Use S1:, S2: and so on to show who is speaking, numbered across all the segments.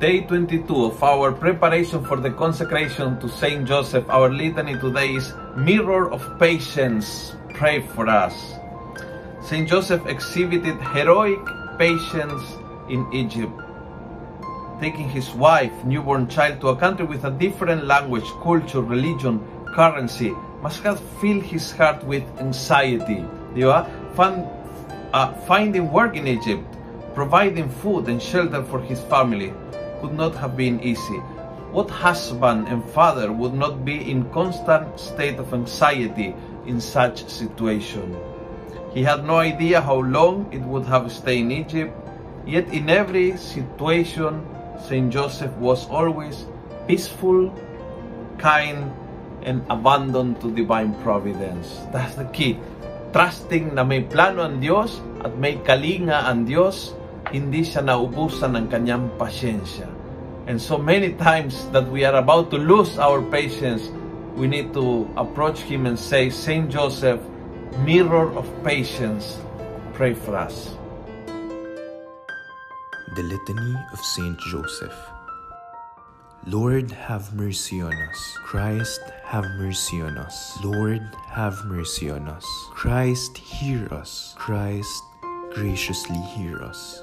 S1: Day 22 of our preparation for the consecration to Saint Joseph, our litany today is Mirror of Patience. Pray for us. Saint Joseph exhibited heroic patience in Egypt, taking his wife, newborn child to a country with a different language, culture, religion, currency, must have filled his heart with anxiety. Di ba? Fun, uh, finding work in Egypt, providing food and shelter for his family could not have been easy. What husband and father would not be in constant state of anxiety in such situation? He had no idea how long it would have stayed in Egypt, yet in every situation, Saint Joseph was always peaceful, kind, and abandoned to divine providence. That's the key. Trusting na may plano ang Diyos at may kalinga ang Diyos, hindi siya naubusan ng kanyang pasyensya. And so many times that we are about to lose our patience, we need to approach Him and say, Saint Joseph, mirror of patience, pray for us.
S2: The Litany of Saint Joseph. Lord, have mercy on us. Christ, have mercy on us. Lord, have mercy on us. Christ, hear us. Christ, graciously hear us.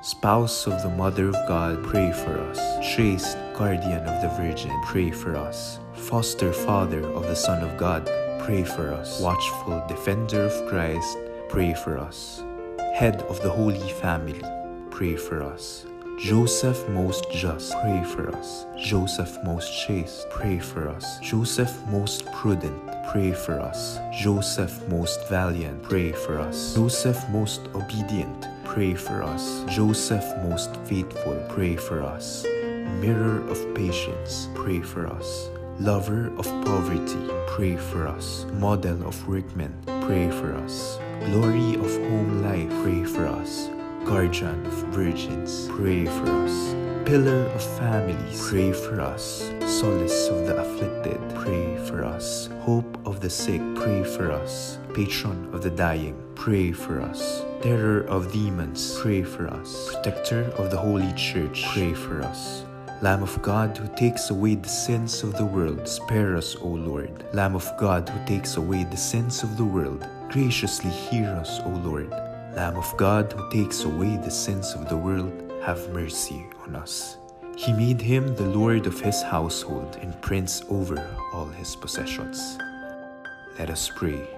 S2: Spouse of the Mother of God, pray for us. Chaste Guardian of the Virgin, pray for us. Foster Father of the Son of God, pray for us. Watchful Defender of Christ, pray for us. Head of the Holy Family, pray for us. Joseph most just, pray for us. Joseph most chaste, pray for us. Joseph most prudent, pray for us. Joseph most valiant, pray for us. Joseph most obedient, pray for us. Joseph most faithful, pray for us. Mirror of patience, pray for us. Lover of poverty, pray for us. Model of workmen, pray for us. Glory of home life, pray for us. Guardian of virgins, pray for us. Pillar of families, pray for us. Solace of the afflicted, pray for us. Hope of the sick, pray for us. Patron of the dying, pray for us. Terror of demons, pray for us. Protector of the Holy Church, pray for us. Lamb of God who takes away the sins of the world, spare us, O Lord. Lamb of God who takes away the sins of the world, graciously hear us, O Lord. Lamb of God who takes away the sins of the world, have mercy on us. He made him the Lord of his household and prince over all his possessions. Let us pray.